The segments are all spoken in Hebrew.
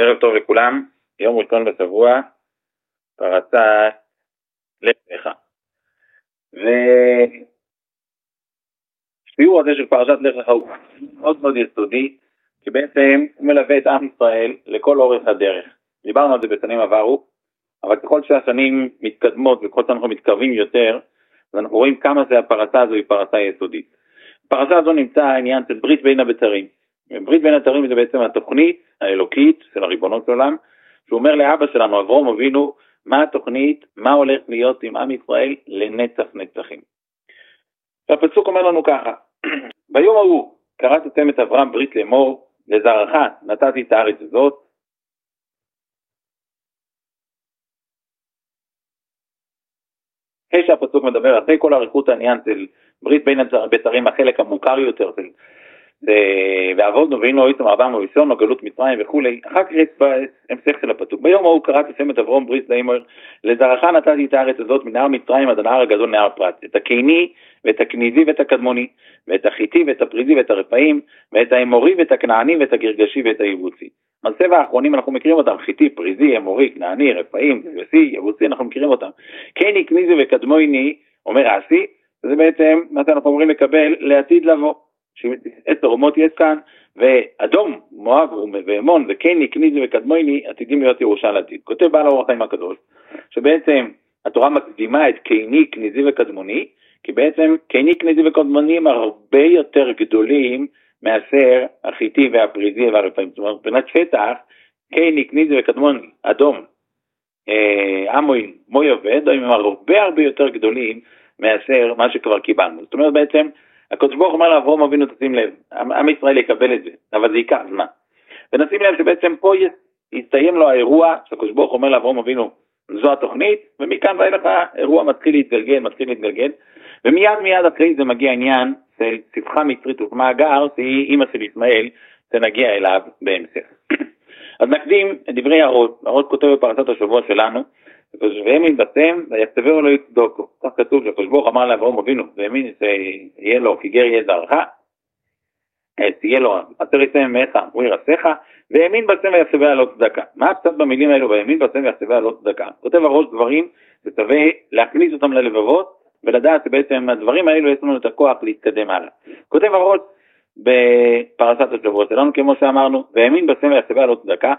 ערב טוב לכולם, יום ראשון בשבוע, פרצת לך. והשיעור הזה של פרשת לך לך הוא מאוד מאוד יסודי, כי בעצם הוא מלווה את עם ישראל לכל אורך הדרך. דיברנו על זה בשנים עברו, אבל ככל שהשנים מתקדמות וככל שאנחנו מתקרבים יותר, אנחנו רואים כמה זה הפרצה הזו היא פרצה יסודית. בפרצה הזו נמצא העניין של ברית בין הבצרים. ברית בין הבצרים זה בעצם התוכנית האלוקית של הריבונות של עולם, שהוא אומר לאבא שלנו, אברום אבינו, מה התוכנית, מה הולך להיות עם עם ישראל לנצח נצחים. והפסוק אומר לנו ככה, ביום ההוא קראתם את אברהם ברית לאמור, לזרעך נתתי את הארץ הזאת, אחרי שהפסוק מדבר, אחרי כל אריכות העניין של ברית בין הבצרים, החלק המוכר יותר של ועבודנו והיינו הייתם עברנו ראשון או גלות מצרים וכולי, אחר כך יש המשך של הפסוק. ביום ההוא קראתי שם את אברום ברית לאמור, לזרעך נתתי את הארץ הזאת מנהר מצרים עד הנהר הגדול נהר פרת, את הקיני ואת הכניזי ואת הקדמוני, ואת החיטי ואת הפריזי ואת הרפאים, ואת האמורי ואת הכנעני ואת הגרגשי ואת היבוצי. על סבע האחרונים אנחנו מכירים אותם, חיטי, פריזי, אמורי, כנעני, רפאים, גרגשי, יבוצי, אנחנו מכירים אותם. קני, כניזי וקדמוני, אומר רש"י, זה בעצם מה שאנחנו אמורים לקבל לעתיד לבוא. עשר אומות יש כאן, ואדום, מואב ועמון וקני, כניזי וקדמוני עתידים להיות ירושל עתיד. כותב בעל אורח חיים הקדוש, שבעצם התורה מקדימה את קני, כניזי וקדמוני, כי בעצם קני, כניזי וקדמוני הם הרבה יותר גדולים מאשר החיטי והפריזי והרפאים. זאת אומרת, מבחינת שטח, קני, כניזי וקדמוני, אדום, עמוי, אה, מויה ואדום הם הרבה הרבה יותר גדולים מאשר מה שכבר קיבלנו. זאת אומרת בעצם הקדוש ברוך אומר לאברום אבינו תשים לב, עם ישראל יקבל את זה, אבל זה ייקח זמן. ונשים לב שבעצם פה יסתיים לו האירוע שהקדוש ברוך אומר לאברום אבינו זו התוכנית, ומכאן ואילך האירוע מתחיל להתגלגל, מתחיל להתגלגל, ומיד מיד אחרי זה מגיע עניין של צפחה מצרית ופמה הגר, שהיא אימא של ישמעאל, שנגיע אליו בהמשך. אז נקדים את דברי הרות, הרות כותב בפרשת השבוע שלנו, והם יתבשם ויצבהו לא יצדוקו. כך כתוב שהקדוש ברוך אמר לאברהם אבינו, והאמין שיהיה לו כי גר יהיה זרעך, תהיה לו אשר יצא ממך הוא ירסך, והאמין בשם ויצבע לא צדקה. מה קצת במילים האלו, והאמין בשם ויצבע לא צדקה? כותב הראש דברים שצווה להכניס אותם ללבבות ולדעת שבעצם הדברים האלו יש לנו את הכוח להתקדם הלאה. כותב הראש בפרשת השבוע שלנו כמו שאמרנו, והאמין בשם ויצבע לא צדקה,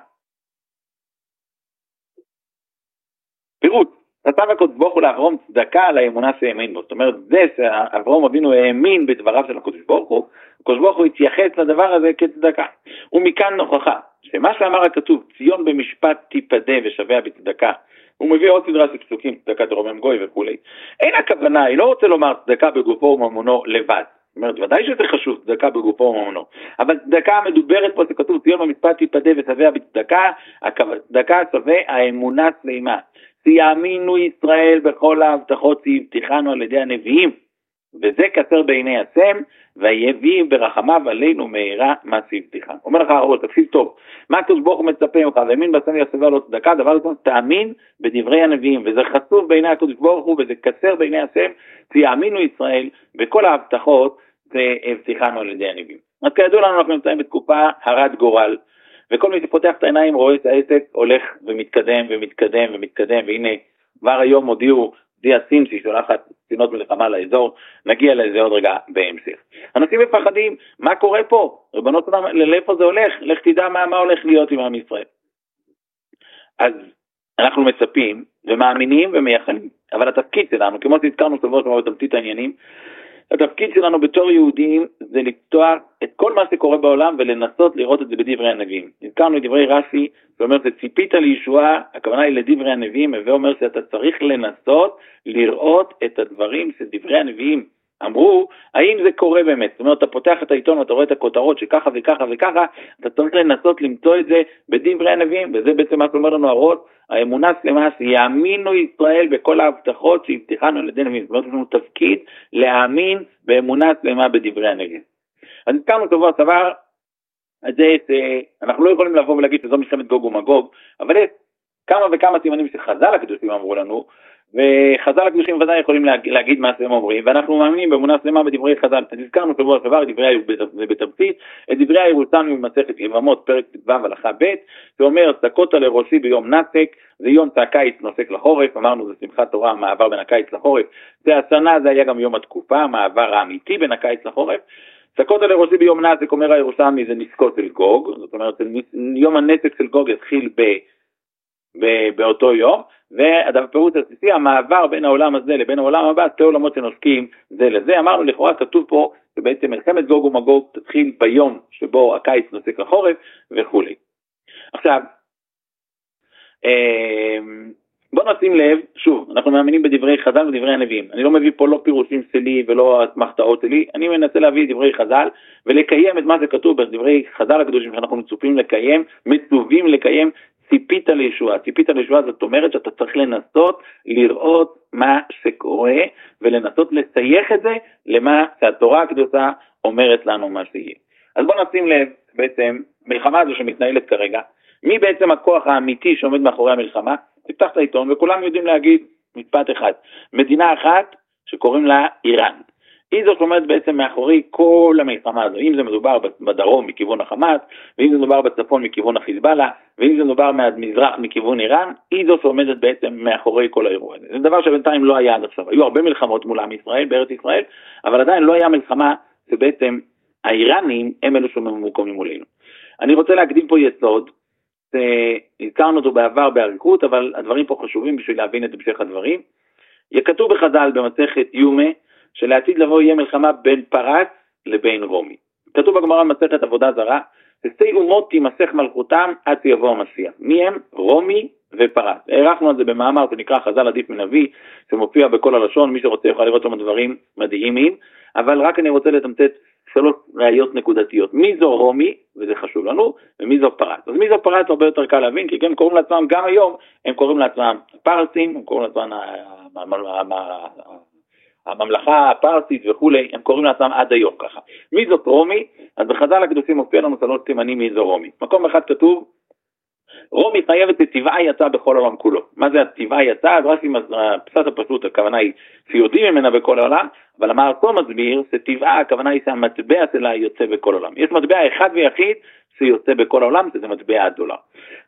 פירוט, נתן הקדוש ברוך הוא לאברום צדקה על האמונה שהאמין בו. זאת אומרת, זה שאברום אבינו האמין בדבריו של הקדוש ברוך הוא, הקדוש ברוך הוא התייחס לדבר הזה כצדקה. ומכאן נוכחה, שמה שאמר הכתוב, ציון במשפט תיפדה ושבע בצדקה, הוא מביא עוד סדרה של פסוקים, צדקה תרומם גוי וכולי. אין הכוונה, היא לא רוצה לומר צדקה בגופו וממונו לבד. זאת אומרת, ודאי שזה חשוב, צדקה בגופו וממונו. אבל צדקה המדוברת פה, זה כתוב, ציון במשפט תיפדה ושבע בצדקה, הצדקה שווה האמונה שלמה. שיאמינו ישראל בכל ההבטחות שהבטיחנו על ידי הנביאים, וזה קצר בעיני השם, ויביא ברחמיו עלינו מהרה מה שהבטיחה. אומר לך אהרון, תקשיב טוב, מה הקדוש ברוך הוא מצפה ממך, והאמין בסם יסבה לו צדקה, דבר ראשון, תאמין בדברי הנביאים, וזה חשוף בעיני הקדוש ברוך הוא, וזה קצר בעיני השם, שיאמינו ישראל בכל ההבטחות שהבטיחנו על ידי הנביאים. אז כידוע לנו אנחנו נמצאים בתקופה הרת גורל, וכל מי שפותח את העיניים רואה את העסק הולך ומתקדם ומתקדם ומתקדם, והנה כבר היום הודיעו, הודיעה סין שהיא שולחת ספינות מלחמה לאזור, נגיע לזה עוד רגע בהמשך. אנשים מפחדים, מה קורה פה? ריבונות אדם, לאיפה זה הולך? לך תדע מה, מה הולך להיות עם עם ישראל. אז אנחנו מצפים ומאמינים ומייחלים, אבל התפקיד שלנו, כמו שהזכרנו שבוע שבוע בתמצית העניינים, התפקיד שלנו בתור יהודים זה לפתוח את כל מה שקורה בעולם ולנסות לראות את זה בדברי הנביאים. הזכרנו את דברי רש"י, שאומר שציפית לישועה, הכוונה היא לדברי הנביאים, הווה אומר שאתה צריך לנסות לראות את הדברים של דברי הנביאים אמרו, האם זה קורה באמת? זאת אומרת, אתה פותח את העיתון ואתה רואה את הכותרות שככה וככה וככה, אתה צריך לנסות למצוא את זה בדברי הנביאים, וזה בעצם מה שאומר לנו הרות, האמונה שלמה שיאמינו ישראל בכל ההבטחות שהבטיחנו על ידי נביאים. זאת אומרת, יש לנו תפקיד להאמין באמונה שלמה בדברי הנביאים. אז הזכרנו שבוע שעבר את זה שאנחנו לא יכולים לבוא ולהגיד שזו מלחמת גוג ומגוג, אבל יש כמה וכמה סימנים שחז"ל הקדושים אמרו לנו, וחז"ל הקדושים ודאי יכולים להגיד מה שהם אומרים, ואנחנו מאמינים באמונה שלמה בדברי חז"ל. הזכרנו שבוע שעבר את דברי בתמצית, את דברי הירושלמי במסכת יבמות, פרק ט"ו הלכה ב', שאומר, צקותה לראשי ביום נתק, זה יום הקיץ נוסק לחורף, אמרנו זה שמחת תורה, המעבר בין הקיץ לחורף, זה השנה, זה היה גם יום התקופה, המעבר האמיתי בין הקיץ לחורף. צקותה לראשי ביום נתק, אומר הירושלמי, זה נזקות של גוג, זאת אומרת, יום הנתק של גוג יתחיל ב... באותו יום, והפירוט הבסיסי, המעבר בין העולם הזה לבין העולם הבא, שתי עולמות שנוסקים זה לזה. אמרנו, לכאורה כתוב פה שבעצם מלחמת גוג ומגוג תתחיל ביום שבו הקיץ נוסק לחורף וכולי. עכשיו, אמ, בוא נשים לב, שוב, אנחנו מאמינים בדברי חז"ל ודברי הנביאים. אני לא מביא פה לא פירושים שלי ולא אסמכתאות שלי, אני מנסה להביא דברי חז"ל ולקיים את מה שכתוב בדברי חז"ל הקדושים שאנחנו מצופים לקיים, מצווים לקיים, ציפית לישועה. ציפית לישועה זאת אומרת שאתה צריך לנסות לראות מה שקורה ולנסות לסייח את זה למה שהתורה הקדושה אומרת לנו מה שיהיה. אז בואו נשים לב בעצם, מלחמה הזו שמתנהלת כרגע, מי בעצם הכוח האמיתי שעומד מאחורי המלחמה? תפתח את העיתון וכולם יודעים להגיד משפט אחד, מדינה אחת שקוראים לה איראן. היא זאת אומרת בעצם מאחורי כל המלחמה הזו, אם זה מדובר בדרום מכיוון החמאס, ואם זה מדובר בצפון מכיוון החיזבאללה, ואם זה מדובר מהמזרח מכיוון איראן, היא זאת שעומדת בעצם מאחורי כל האירוע הזה. זה דבר שבינתיים לא היה עד עכשיו, היו הרבה מלחמות מול עם ישראל בארץ ישראל, אבל עדיין לא היה מלחמה שבעצם האיראנים הם אלו שממוקמים מולנו. אני רוצה להקדים פה יסוד, הזכרנו אותו בעבר באריכות, אבל הדברים פה חשובים בשביל להבין את המשך הדברים. כתוב בחז"ל במסכת יומה, שלעתיד לבוא יהיה מלחמה בין פרס לבין רומי. כתוב בגמרא במסכת עבודה זרה, שתי אומות תימסך מלכותם עד שיבוא המשיח. מי הם? רומי ופרס. הארכנו על זה במאמר שנקרא חז"ל עדיף מנביא, שמופיע בכל הלשון, מי שרוצה יכול לראות שם דברים מדהימים, אבל רק אני רוצה לתמצת שלוש ראיות נקודתיות. מי זו רומי, וזה חשוב לנו, ומי זו פרס. אז מי זו פרס הרבה יותר קל להבין, כי הם קוראים לעצמם, גם היום, הם קוראים לעצמם פרסים, הם קוראים לעצמם הממלכה הפרסית וכולי, הם קוראים לעצמם עד היום ככה. מי זאת רומי? אז בחז"ל הקדושים מופיע לנו שלוש סימנים מי זו רומי. מקום אחד כתוב, רומי חייבת את טבעה יצא בכל העולם כולו. מה זה הטבעה יצא? אז רק עם הפשט הפשוט, הכוונה היא שיודעים ממנה בכל העולם, אבל המערכו מסביר שטבעה, הכוונה היא שהמטבע שלה יוצא בכל העולם. יש מטבע אחד ויחיד שיוצא בכל העולם, שזה מטבע הדולר.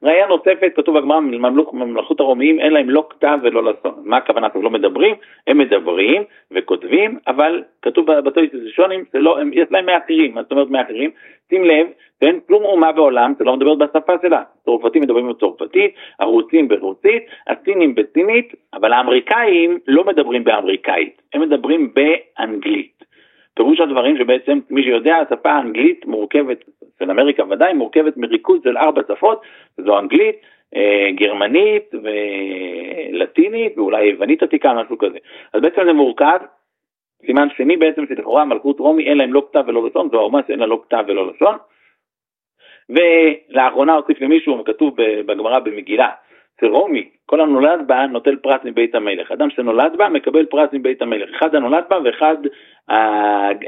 ראייה נוספת, כתוב בגמרא, ממלכות הרומיים אין להם לא כתב ולא לשון. מה הכוונה? הם לא מדברים, הם מדברים וכותבים, אבל כתוב בבתי ראשונים, לא, יש להם מאחרים, מה זאת אומרת מאחרים? שים לב, אין כלום אומה בעולם שלא מדברת בשפה שלה. צרפתים מדברים בצרפתית, הרוסים ברוסית, הסינים בסינית, אבל האמריקאים לא מדברים באמריקאית, הם מדברים באנגלית. פירוש הדברים שבעצם מי שיודע השפה האנגלית מורכבת, של אמריקה ודאי, מורכבת מריכוז של ארבע שפות, זו אנגלית, אה, גרמנית ולטינית ואולי יוונית עתיקה, משהו כזה. אז בעצם זה מורכב, סימן שני בעצם שלכאורה מלכות רומי אין להם לא כתב ולא לשון, זו האומה שאין לה לא כתב ולא לשון. ולאחרונה הוסיף למישהו, כתוב בגמרא במגילה, שרומי, כל הנולד בה נוטל פרס מבית המלך. אדם שנולד בה מקבל פרס מבית המלך. אחד הנולד בה ואחד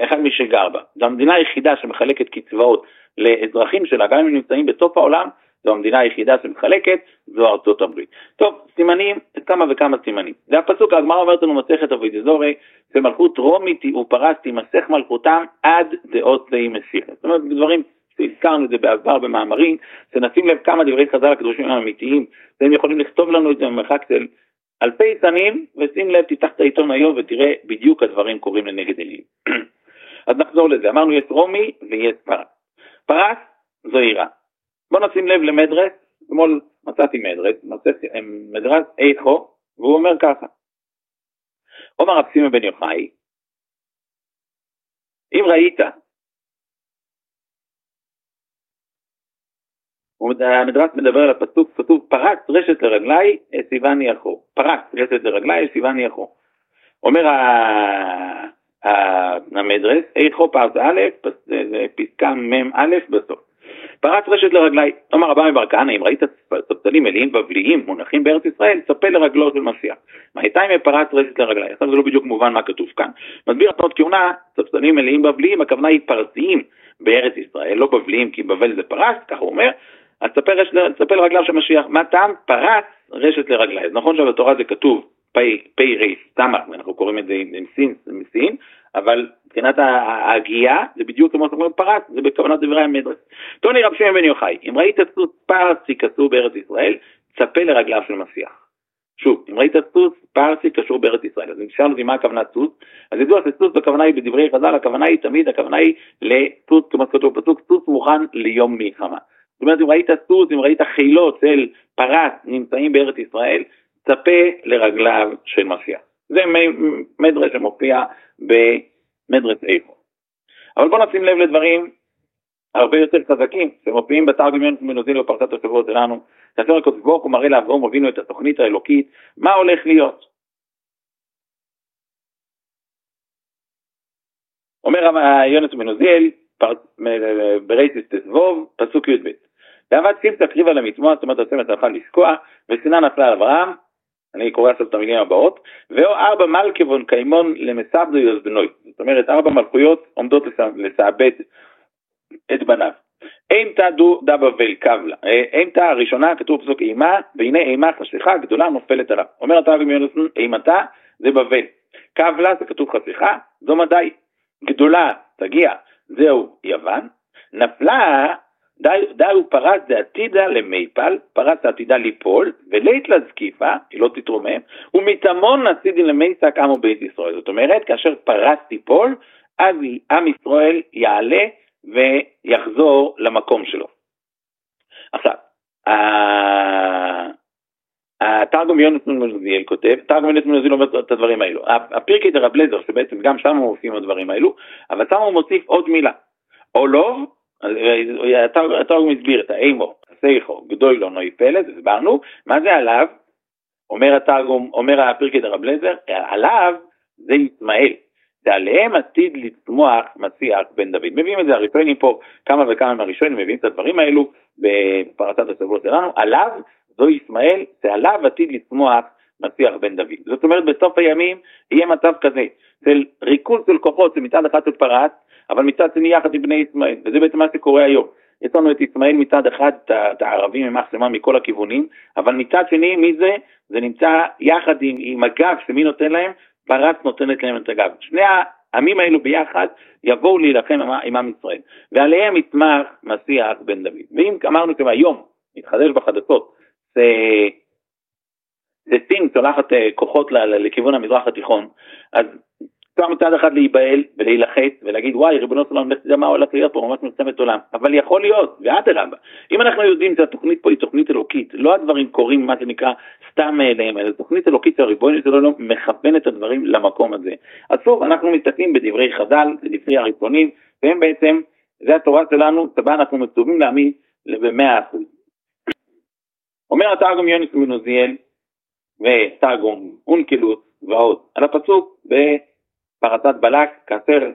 אחד מי שגר בה. זו המדינה היחידה שמחלקת קצבאות לאזרחים שלה, גם אם הם נמצאים בסוף העולם, זו המדינה היחידה שמחלקת, זו ארצות הברית. טוב, סימנים, כמה וכמה סימנים. זה הפסוק, הגמרא אומרת לנו מסכת אבידזורי, שמלכות רומית ופרס תימסך מלכותם עד דעות תהי מסיחת. זאת אומרת, דברים שהזכרנו את זה בעבר במאמרים, שנשים לב כמה דברי חז"ל הקדושים האמיתיים, והם יכולים לכתוב לנו את זה במרחק של אלפי שנים, ושים לב, תפתח את העיתון היום ותראה בדיוק הדברים קורים לנגד עינים. אז נחזור לזה, אמרנו יש רומי ויש פרס. פרס זו עירה. בואו נשים לב למדרס, אתמול מצאתי מדרס, מצאתי מדרס איכו, והוא אומר ככה, עומר רב סימה בן יוחאי, אם ראית המדרש מדבר על הפסוק, כתוב פרץ רשת לרגלי, סיווני אחור. פרץ רשת לרגלי, סיווני אחור. אומר המדרס, איכו פרס א', פסקה מ"א בסוף. פרץ רשת לרגלי, אמר רבי בר כהנא, אם ראית ספסלים מלאים בבליים מונחים בארץ ישראל, צפה לרגלו של הייתה אם פרץ רשת לרגלי? עכשיו זה לא בדיוק מובן מה כתוב כאן. מסביר התנות כהונה, ספסלים מלאים בבליים, הכוונה היא פרסיים בארץ ישראל, לא בבליים כי בבל זה פרס, ככה הוא אומר, אז תספר לרגליו של משיח. מה טעם? פרץ רשת לרגליים. נכון שבתורה זה כתוב פי ריס, סמך, אנחנו קוראים את זה עם סין, סין, אבל מבחינת ההגייה זה בדיוק כמו שאנחנו אומרים פרץ, זה בכוונת דברי המדרס. טוני רב שמעון בן יוחאי, אם ראית סוס פרסי כסור בארץ ישראל, צפה לרגליו של משיח. שוב, אם ראית סוס פרסי קשור בארץ ישראל, אז אם תשאל אותי מה הכוונה סוס, אז ידוע שסוס בכוונה היא בדברי חז"ל, הכוונה היא תמיד, הכוונה היא לסוס, כמו שכתוב בפסוק, סוס מוכן ליום מלחמה. אומרת, אם ראית סוס, אם ראית חילות של פרס נמצאים בארץ ישראל, צפה לרגליו של משיח. זה מדרש שמופיע במדרש איפה. אבל בואו נשים לב לדברים הרבה יותר חזקים שמופיעים בתרגום יונס מנוזיל בפרשת השבוע שלנו, כאשר הקדוש ברוך הוא מראה לאברום אבינו את התוכנית האלוקית, מה הולך להיות. אומר יונס מנוזיאל, ברייסיס תזבוב, פסוק י"ב: ועבד שים תקריב על המצמוע, זאת אומרת הצמד הלכה לשקוע, ושנאה נפלה על אברהם, אני קורא עכשיו את המילים הבאות, ואו ארבע מלכבון קיימון למסבדו יוזבנוי, זאת אומרת ארבע מלכויות עומדות לסעבד את בניו. אימתא דו דבא ולקבלה, אימתא הראשונה כתוב פסוק אימה, והנה אימה חשיכה גדולה נופלת עליו. אומר אתה רבי יונסון, אימתה זה בבל, קבלה זה כתוב חשיכה, זו מדי, גדולה תגיע, זהו יוון, נפלה דאו פרס דעתידה למיפל, פרס עתידה ליפול, ולית לזקיפה, היא לא תתרומם, ומתמון נסידין למייסק עמו בית ישראל. זאת אומרת, כאשר פרס תיפול, אז עם ישראל יעלה ויחזור למקום שלו. עכשיו, התרגום יונתן מנוזיאל כותב, תרגום יונתן מנוזיאל אומר את הדברים האלו. הפירקי דרב לזר, שבעצם גם שם מופיעים הדברים האלו, אבל שם הוא מוסיף עוד מילה. או לא, התרגום הסביר את האימו, סייחו, גדולו, נוי פלד, הסברנו, מה זה עליו? אומר התרגום, אומר הפרקי דרב לזר, עליו זה ישמעאל. ועליהם עתיד לצמוח מסיח בן דוד. מביאים את זה הראשונים פה, כמה וכמה מהראשונים מביאים את הדברים האלו בפרשת השבוע שלנו, עליו זו ישמעאל, שעליו עתיד לצמוח מסיח בן דוד. זאת אומרת בסוף הימים יהיה מצב כזה של ריכוז של כוחות שמצד אחד של פרס, אבל מצד שני יחד עם בני ישמעאל, וזה בעצם מה שקורה היום. יש לנו את ישמעאל מצד אחד, את הערבים עם מחסמה מכל הכיוונים, אבל מצד שני, מי זה? זה נמצא יחד עם, עם הגב שמי נותן להם? פרס נותנת להם את הגב. שני העמים האלו ביחד יבואו להילחם עם עם ישראל, ועליהם יצמח מסיח בן דוד. ואם אמרנו שהיום מתחדש בחדשות, זה, זה סין שולחת אה, כוחות לכיוון המזרח התיכון, אז אפשר מצד אחד להיבהל ולהילחץ ולהגיד וואי ריבונו של עולם לך תדע מה הולך להיות פה ממש מלחמת עולם אבל יכול להיות ואדרבה אם אנחנו יודעים שהתוכנית פה היא תוכנית אלוקית לא הדברים קורים מה שנקרא סתם מאליהם אלא תוכנית אלוקית שהריבונו של עולם מכוון את הדברים למקום הזה אז שוב אנחנו מסתכלים בדברי חז"ל בדברי הראשונים והם בעצם זה התורה שלנו שבה אנחנו מצווים להאמין במאה אחוז. אומר התרגום יוניס מנוזיאל ותרגום אונקלוס ועוד על הפסוק ב... פרשת בלק, כאשר,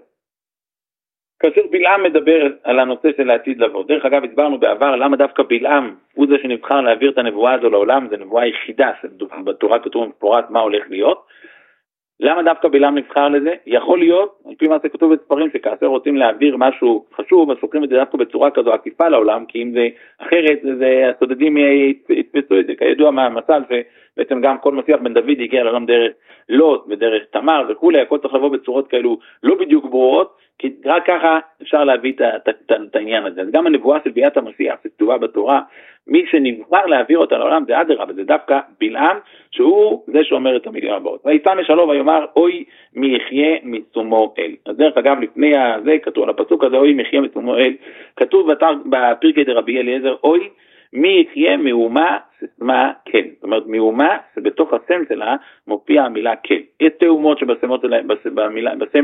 כאשר בלעם מדבר על הנושא של העתיד לבוא. דרך אגב, הסברנו בעבר למה דווקא בלעם הוא זה שנבחר להעביר את הנבואה הזו לעולם, זו נבואה יחידה, בתורה כתוב מפורט מה הולך להיות. למה דווקא בלעם נבחר לזה? יכול להיות, על פי מה שכתוב בספרים, שכאשר רוצים להעביר משהו חשוב, אז שולחים את זה דווקא בצורה כזו עקיפה לעולם, כי אם זה אחרת, זה הסודדים יתפסו את זה. כידוע מהמצב שבעצם גם כל משיח בן דוד הגיע לעולם דרך לוט ודרך תמר וכולי, הכל צריך לבוא בצורות כאלו לא בדיוק ברורות, כי רק ככה אפשר להביא את העניין הזה. אז גם הנבואה של ביאת המשיח שכתובה בתורה, מי שנבחר להעביר אותה לעולם זה אדרבה, זה דווקא בלעם, שהוא זה שאומר את המילים הבאות. וישא משלום ויאמר אוי מי יחיה מתשומו אל. אז דרך אגב לפני זה כתוב על הפסוק הזה אוי מי יחיה מתשומו אל, כתוב בפרקי דרבי אליעזר אוי מי יחיה מאומה ששמה כן. זאת אומרת מאומה שבתוך השם שלה מופיע המילה כן. יש תאומות שבשם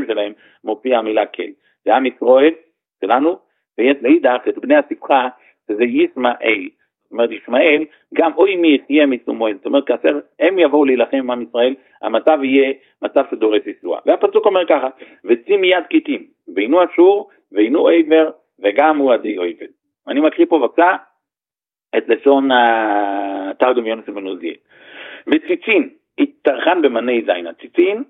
שלהם מופיע המילה כן. זה עם ישראל שלנו, ויש לאידך את בני השפחה שזה ישמעאל. זאת אומרת ישמעאל, גם אוי מי יחיה מתשומו, זאת אומרת כאשר הם יבואו להילחם עם עם ישראל, המצב יהיה מצב שדורש ישועה. והפסוק אומר ככה, וצי מיד כיתים, ועינו אשור, ועינו עבר, וגם הוא עדי אויבד. אני מקריא פה בבקשה את לשון התרגום יונס בן עוזיאל. וציצין, התטרחן במני זין. הציצין,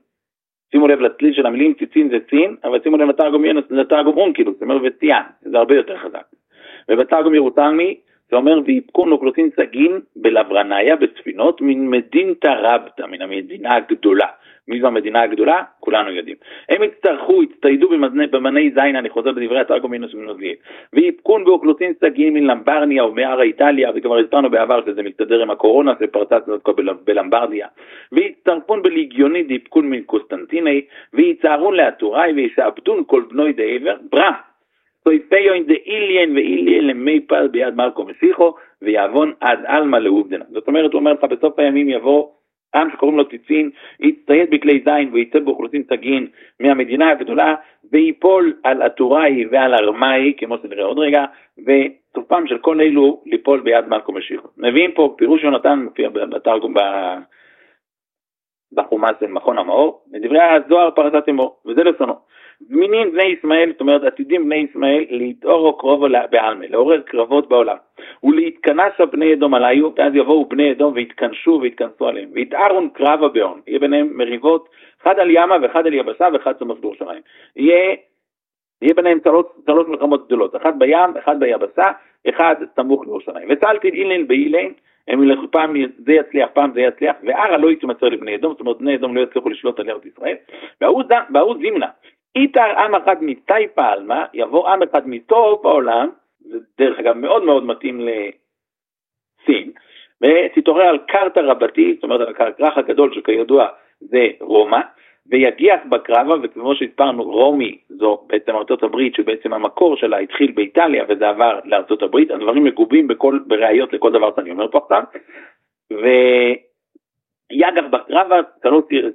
שימו לב לצליל של המילים ציצין זה צין, אבל שימו לב לתרגום יונס, לתרגום און כאילו, זאת אומרת וציין, זה הרבה יותר חזק. ובתרגום ירושלמי, זה אומר ויפקון אוכלוסין סגין בלברניה בספינות מן מדינתא רבתא, מן המדינה הגדולה. מי זו המדינה הגדולה? כולנו יודעים. הם יצטרכו, יצטיידו במני זין, אני חוזר בדברי התרגום מינוס מנוזיאל, ויפקון באוכלוסין סגין מלמברניה ומהר איטליה, וכבר הזכרנו בעבר שזה מסתדר עם הקורונה, זה פרצת בלמברדיה, ויצטרפון בליגיוני דיפקון מן קוסטנטיני, ויצערון לאטוראי, וישעבדון כל בנוי דעבר, ברא. סויפיון דאיליין ואיליין למי פל ביד מלכו מסיחו, ויעוון עד עלמא לעובדנה. זאת אומרת, הוא אומר לך, בסוף הימים יבוא עם שקוראים לו ציצין, יצטייד בכלי זין וייצא באוכלוסין סגין מהמדינה הגדולה, וייפול על אטוראי ועל ארמאי, כמו שנראה עוד רגע, וסופם של כל אלו ליפול ביד מלכו משיחו. מביאים פה פירוש יונתן, מופיע בתרגום בחומאס של מכון המאור, לדברי הזוהר פרשת אמור, וזה לשונו. זמינים בני ישמעאל, זאת אומרת עתידים בני ישמעאל, להתעורו קרובו בעלמה, לעורר קרבות בעולם. ולהתכנס בני אדום עליו, ואז יבואו בני אדום ויתכנסו ויתכנסו עליהם. ויתארון קרבה בהון, יהיה ביניהם מריבות, אחד על ימה ואחד על יבשה ואחד סמוך בירושלים. יהיה יהיה ביניהם שלוש מלחמות גדולות, אחת בים, אחד ביבשה, אחד סמוך לירושלים. וצלתי אילן באילן, הם ילכו פעם זה יצליח, פעם זה יצליח, וערה לא יתמצא לבני אדום, זאת אומרת בני אדום לא יצליחו לשלוט על ארץ ישראל. וההוא זימנה, איתר עם אחד מטייפה עלמא, יבוא עם אחד מטוב בעולם, זה דרך אגב מאוד מאוד מתאים לסין, ותתעורר על קרתא רבתי, זאת אומרת על הכרך הגדול שכידוע זה רומא, ויגיח בקרבה, וכמו שהסברנו, רומי זו בעצם ארצות הברית, שבעצם המקור שלה התחיל באיטליה וזה עבר לארצות הברית, הדברים מגובים בכל, בראיות לכל דבר שאני אומר פה עכשיו, ויגח בקרבה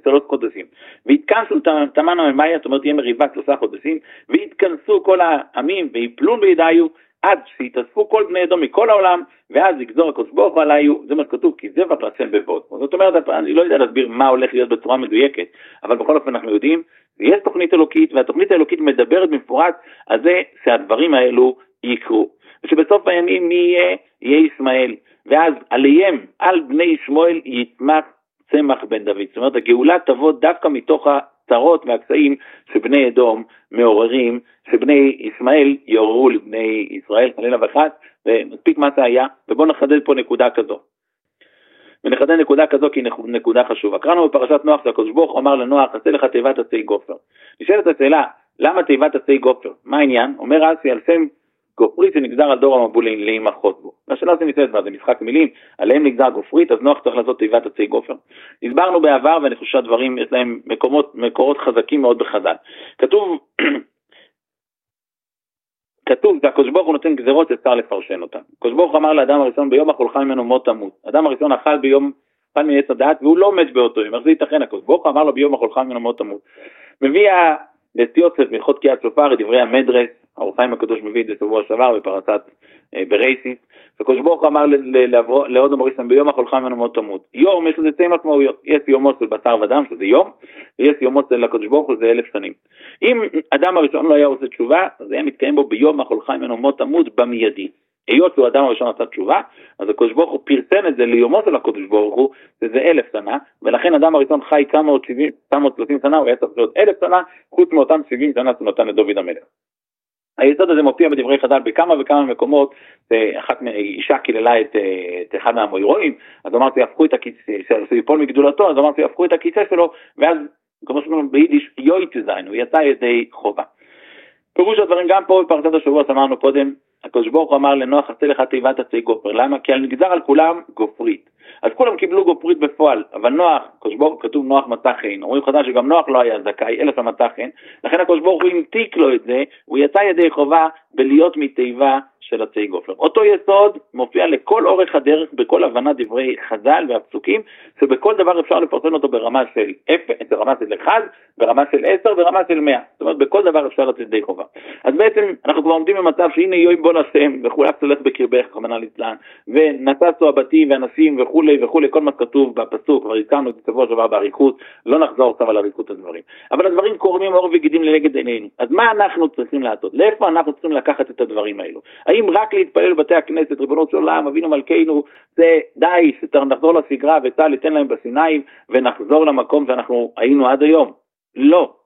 שלוש חודשים. והתכנסו תמנו ממאיה, זאת אומרת תהיה מריבה שלושה חודשים, והתכנסו כל העמים ויפלון בידיו, עד שיתאספו כל בני אדום מכל העולם, ואז יגזור הקדוש ברוך הוא עליו, זה מה שכתוב, כי זבח לעצם בבוד. זאת אומרת, אני לא יודע להסביר מה הולך להיות בצורה מדויקת, אבל בכל אופן אנחנו יודעים, יש תוכנית אלוקית, והתוכנית האלוקית מדברת במפורט על זה שהדברים האלו יקרו. ושבסוף הימים מי יהיה? יהיה ישמעאל. ואז עליהם, על בני שמואל, יצמח צמח בן דוד. זאת אומרת, הגאולה תבוא דווקא מתוך הצרות והקשיים שבני אדום מעוררים, שבני ישמעאל יעוררו לבני ישראל, חלילה וחס, ומספיק מה זה היה, ובואו נחדד פה נקודה כזו. ונחדד נקודה כזו כי היא נקודה חשובה. קראנו בפרשת נוח שהקדוש ברוך אמר לנוח, עשה לך תיבת עצי גופר. נשאלת השאלה, למה תיבת עצי גופר? מה העניין? אומר רש"י על שם גופרית שנגזר על דור המבול להימחות בו. והשאלה הזאת נמצאת מה זה משחק מילים, עליהם נגזר גופרית, אז נוח צריך לעשות תיבת עצי גופר. הסברנו בעבר, ואני חושב שהדברים, יש להם מקומות, מקורות חזקים מאוד בחז"ל. כתוב, כתוב, והקדוש ברוך הוא נותן גזרות שאפשר לפרשן אותן. הקדוש ברוך אמר לאדם הראשון, ביום אכולך ממנו מות תמות. אדם הראשון אכל ביום, אכל מעץ הדעת, והוא לא מת באותו יום. איך זה ייתכן? הקדוש ברוך אמר לו ביום אכולך ממנו מות תמות. מביא נשיא יוסף מלכות קיאת שופר את דברי המדרס, האור חיים הקדוש מביא את זה שבוע שעבר בפרשת אה, ברייסיס, וקדוש ברוך אמר להוד המוריסם ביום החולך ממנו מאוד תמות. יום יש לזה שתי משמעויות, יש יומו של בשר ודם שזה יום, ויש יומו של הקדוש ברוך הוא זה אלף שנים. אם אדם הראשון לא היה עושה תשובה, אז היה מתקיים בו ביום החולך ממנו מאוד תמות במיידי. היות שהוא אדם הראשון עשה תשובה, אז הקדוש ברוך הוא פרסם את זה ליומו של הקדוש ברוך הוא, שזה אלף שנה, ולכן אדם הראשון חי כמה עוד שבעים, כמה עוד שלושים שנה, הוא היה צריך להיות אלף שנה, חוץ מאותם שבעים שנה שהוא נתן לדוד המלך. היסוד הזה מופיע בדברי חז"ל בכמה וכמה מקומות, אחת אישה קיללה את, את אחד מהמוירואים, אז אמרתי, הפכו את הכיסא, שיפול מגדולתו, אז אמרתי, הפכו את הכיסא שלו, ואז, כמו שאומרים ביידיש, יויט זין, הוא יצא ידי חובה. פירוש הדברים גם פה בפרשת השבוע שאמרנו קודם, הקדוש ברוך הוא אמר לנוח עשה לך תיבת עצי גופר, למה? כי על נגזר על כולם גופרית. אז כולם קיבלו גופרית בפועל, אבל נוח, ברוך כתוב נוח מצא חן, אומרים חז"ל שגם נוח לא היה זכאי, אלא שמצא חן, לכן הקדוש ברוך הוא המתיק לו את זה, הוא יצא ידי חובה בלהיות מתיבה של עצי גופר. אותו יסוד מופיע לכל אורך הדרך בכל הבנת דברי חז"ל והפסוקים, שבכל דבר אפשר לפרסם אותו ברמה של 0, ברמה של 1, ברמה של 10, ברמה של 100. זאת אומרת, בכל דבר אפשר לצאת ידי חובה. אז בעצם אנחנו כבר עומדים במצב שהנה יוי בוא נשם, וכולי תלך בקרבך, רחמנא ליצלן, ונתתו הבתים והנשים וכולי וכולי, כל מה שכתוב בפסוק, כבר הזכרנו את זה שבוע שעבר באריכות, לא נחזור עכשיו על אריכות הדברים. אבל הדברים קורמים עור וגידים לנגד עינינו. אז מה אנחנו צריכים לעשות? לאיפה אנחנו צריכים לקחת את הדברים האלו? האם רק להתפלל בבתי הכנסת, ריבונו של עולם, אבינו מלכנו, זה די, נחזור לשגרה וצה"ל ייתן להם בשיניים ונחזור למקום שאנחנו היינו עד היום. לא.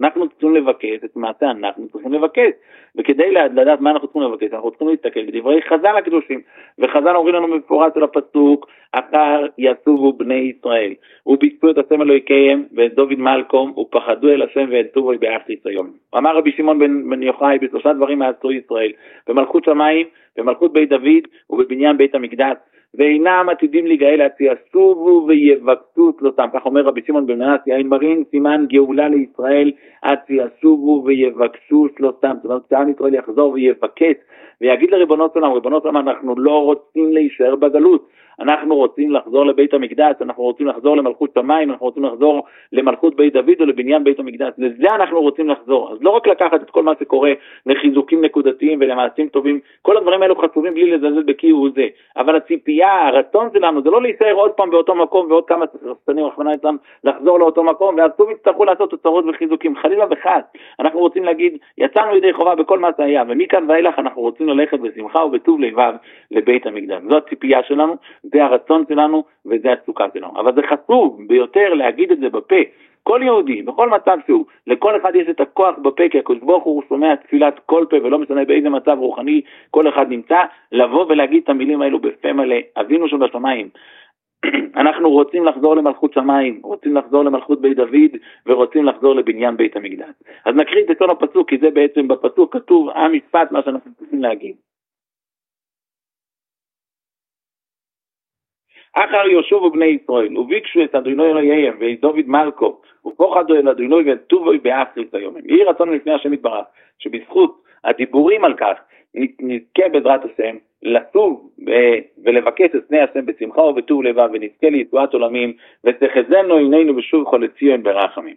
אנחנו צריכים לבקש את מעשה אנחנו צריכים לבקש. וכדי לדעת מה אנחנו צריכים לבקש, אנחנו צריכים להסתכל בדברי חז"ל הקדושים. וחז"ל אומרים לנו במפורש על הפסוק, אחר יסובו בני ישראל, וביצעו את השם אלוהיקיהם ואת דוד מלקום, ופחדו אל השם ואת טובו באחריס היום. אמר רבי שמעון בן, בן יוחאי, בשלושה דברים עשו ישראל, במלכות שמיים, במלכות בית דוד ובבניין בית המקדש. ואינם עתידים להיגאל עד שיסובו ויבקשו צלותם, כך אומר רבי שמעון בן מנס יין מרין, סימן גאולה לישראל, עד שיסובו ויבקשו צלותם, זאת אומרת שעם ישראל יחזור ויבקש ויגיד לריבונות עולם, ריבונות עולם אנחנו לא רוצים להישאר בגלות, אנחנו רוצים לחזור לבית המקדש, אנחנו רוצים לחזור למלכות שמיים, אנחנו רוצים לחזור למלכות בית דוד או לבניין בית המקדש, לזה אנחנו רוצים לחזור. אז לא רק לקחת את כל מה שקורה לחיזוקים נקודתיים ולמעשים טובים, כל הדברים האלו חשובים בלי לזלזל בכיהו זה, אבל הציפייה, הרצון שלנו זה לא להישאר עוד פעם באותו מקום ועוד כמה שחקנים רחמנא ליצלן לחזור לאותו מקום, ואז שוב יצטרכו לעשות תוצרות וחיזוקים, חלילה וחס. אנחנו רוצים להגיד, יצאנו ידי חובה בכל מה שהיה, ומכאן ואילך אנחנו רוצים ללכת בשמחה ובטוב לבב לבית המקדש. זו הציפייה שלנו, זה הרצון שלנו וזה התשוקה שלנו. אבל זה חשוב ביותר להגיד את זה בפה. כל יהודי, בכל מצב שהוא, לכל אחד יש את הכוח בפה, כי הקדוש ברוך הוא שומע תפילת כל פה, ולא משנה באיזה מצב רוחני כל אחד נמצא, לבוא ולהגיד את המילים האלו בפה מלא, אבינו שבשמיים. אנחנו רוצים לחזור למלכות שמיים, רוצים לחזור למלכות בית דוד, ורוצים לחזור לבניין בית המקדש. אז נקריא את לשון הפסוק, כי זה בעצם בפסוק כתוב המשפט, מה שאנחנו צריכים להגיד. אחר יושבו בני ישראל, וביקשו את אדוני אלוהיהם ואת דוד מלכו, ופוחדו אל אדוני וטובו באחרית היום. יהי רצון לפני השם יתברך, שבזכות הדיבורים על כך נזכה בעזרת השם לטוב ולבקש את פני השם בשמחה ובטוב לבב ונזכה לישועת עולמים ותחזינו עינינו בשוב חול לציון ברחמים.